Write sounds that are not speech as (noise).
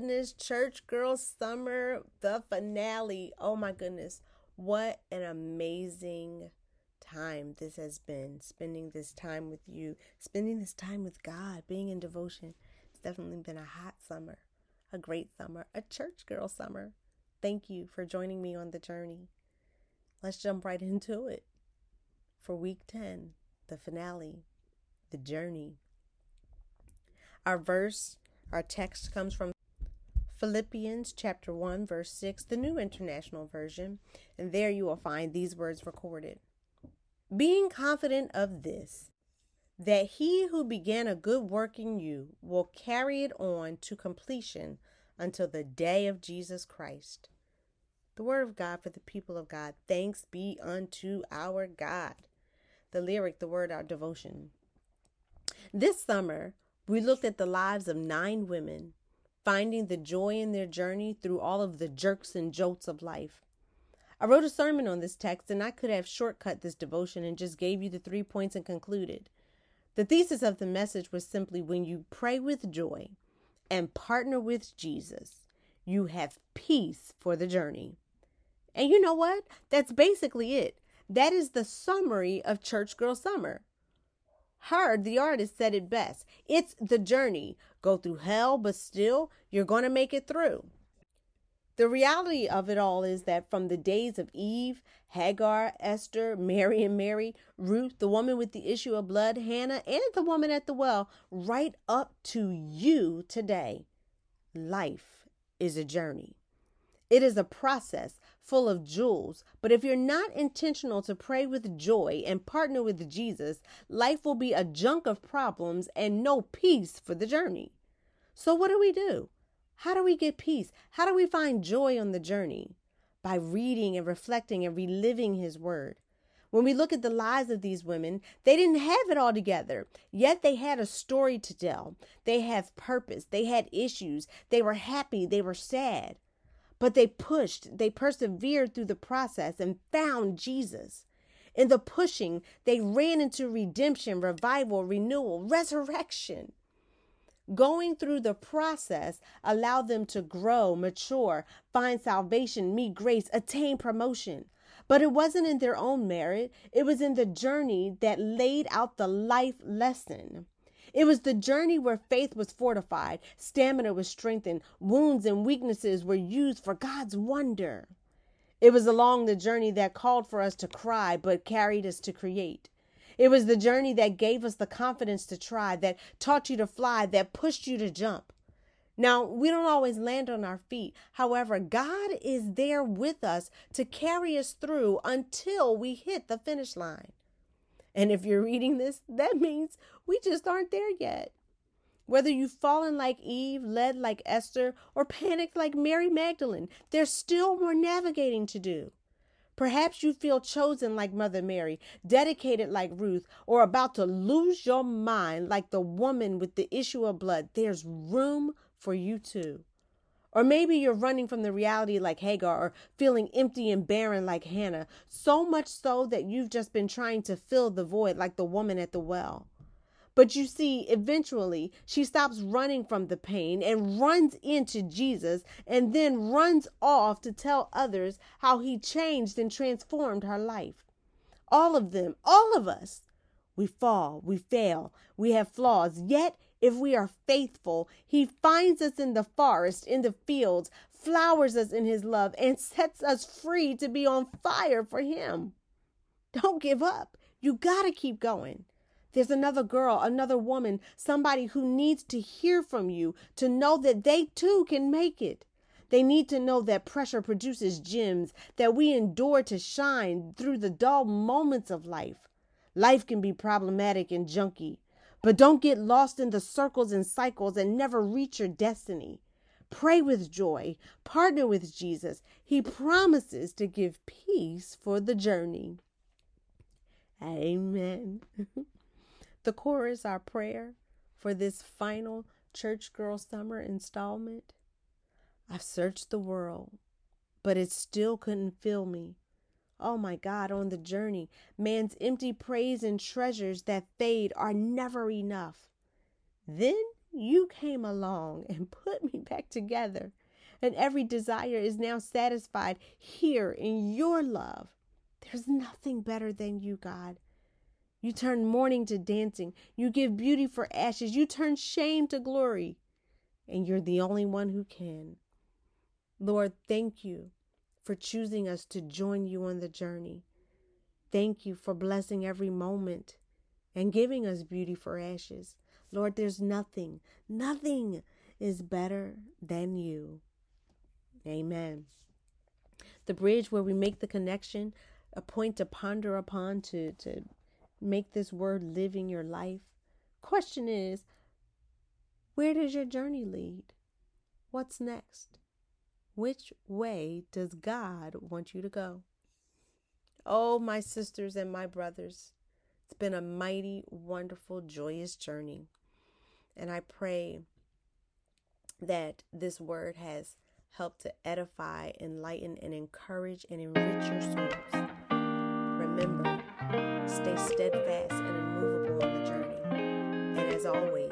goodness, Church Girl Summer, the finale. Oh my goodness. What an amazing time this has been. Spending this time with you, spending this time with God, being in devotion. It's definitely been a hot summer, a great summer, a church girl summer. Thank you for joining me on the journey. Let's jump right into it. For week 10, the finale, the journey. Our verse our text comes from Philippians chapter 1 verse 6, the New International Version, and there you will find these words recorded. Being confident of this, that he who began a good work in you will carry it on to completion until the day of Jesus Christ. The word of God for the people of God. Thanks be unto our God. The lyric, the word, our devotion. This summer, we looked at the lives of nine women, finding the joy in their journey through all of the jerks and jolts of life. I wrote a sermon on this text, and I could have shortcut this devotion and just gave you the three points and concluded. The thesis of the message was simply when you pray with joy and partner with Jesus, you have peace for the journey. And you know what? That's basically it. That is the summary of Church Girl Summer. Hard, the artist, said it best. It's the journey. Go through hell, but still, you're going to make it through. The reality of it all is that from the days of Eve, Hagar, Esther, Mary and Mary, Ruth, the woman with the issue of blood, Hannah, and the woman at the well, right up to you today, life is a journey. It is a process full of jewels, but if you're not intentional to pray with joy and partner with Jesus, life will be a junk of problems and no peace for the journey. So, what do we do? How do we get peace? How do we find joy on the journey? By reading and reflecting and reliving His Word. When we look at the lives of these women, they didn't have it all together, yet they had a story to tell. They have purpose, they had issues, they were happy, they were sad. But they pushed, they persevered through the process and found Jesus. In the pushing, they ran into redemption, revival, renewal, resurrection. Going through the process allowed them to grow, mature, find salvation, meet grace, attain promotion. But it wasn't in their own merit, it was in the journey that laid out the life lesson. It was the journey where faith was fortified, stamina was strengthened, wounds and weaknesses were used for God's wonder. It was along the journey that called for us to cry, but carried us to create. It was the journey that gave us the confidence to try, that taught you to fly, that pushed you to jump. Now, we don't always land on our feet. However, God is there with us to carry us through until we hit the finish line. And if you're reading this, that (laughs) means we just aren't there yet. Whether you've fallen like Eve, led like Esther, or panicked like Mary Magdalene, there's still more navigating to do. Perhaps you feel chosen like Mother Mary, dedicated like Ruth, or about to lose your mind like the woman with the issue of blood. There's room for you too. Or maybe you're running from the reality like Hagar or feeling empty and barren like Hannah, so much so that you've just been trying to fill the void like the woman at the well. But you see, eventually she stops running from the pain and runs into Jesus and then runs off to tell others how he changed and transformed her life. All of them, all of us, we fall, we fail, we have flaws, yet if we are faithful, He finds us in the forest, in the fields, flowers us in His love, and sets us free to be on fire for Him. Don't give up. You got to keep going. There's another girl, another woman, somebody who needs to hear from you to know that they too can make it. They need to know that pressure produces gems, that we endure to shine through the dull moments of life. Life can be problematic and junky. But don't get lost in the circles and cycles and never reach your destiny. Pray with joy. Partner with Jesus. He promises to give peace for the journey. Amen. (laughs) the chorus, our prayer for this final Church Girl Summer installment. I've searched the world, but it still couldn't fill me. Oh my God, on the journey, man's empty praise and treasures that fade are never enough. Then you came along and (laughs) put me back together, and every desire is now satisfied here in your love. There's nothing better than you, God. You turn mourning to dancing. You give beauty for ashes. You turn shame to glory. And you're the only one who can. Lord, thank you for choosing us to join you on the journey. Thank you for blessing every moment and giving us beauty for ashes. Lord, there's nothing, nothing is better than you. Amen. The bridge where we make the connection, a point to ponder upon, to, to make this word live in your life. Question is, where does your journey lead? What's next? Which way does God want you to go? Oh, my sisters and my brothers, it's been a mighty, wonderful, joyous journey. And I pray that this word has helped to edify, enlighten, and encourage and enrich your souls. Remember, stay steadfast and immovable on the journey. And as always,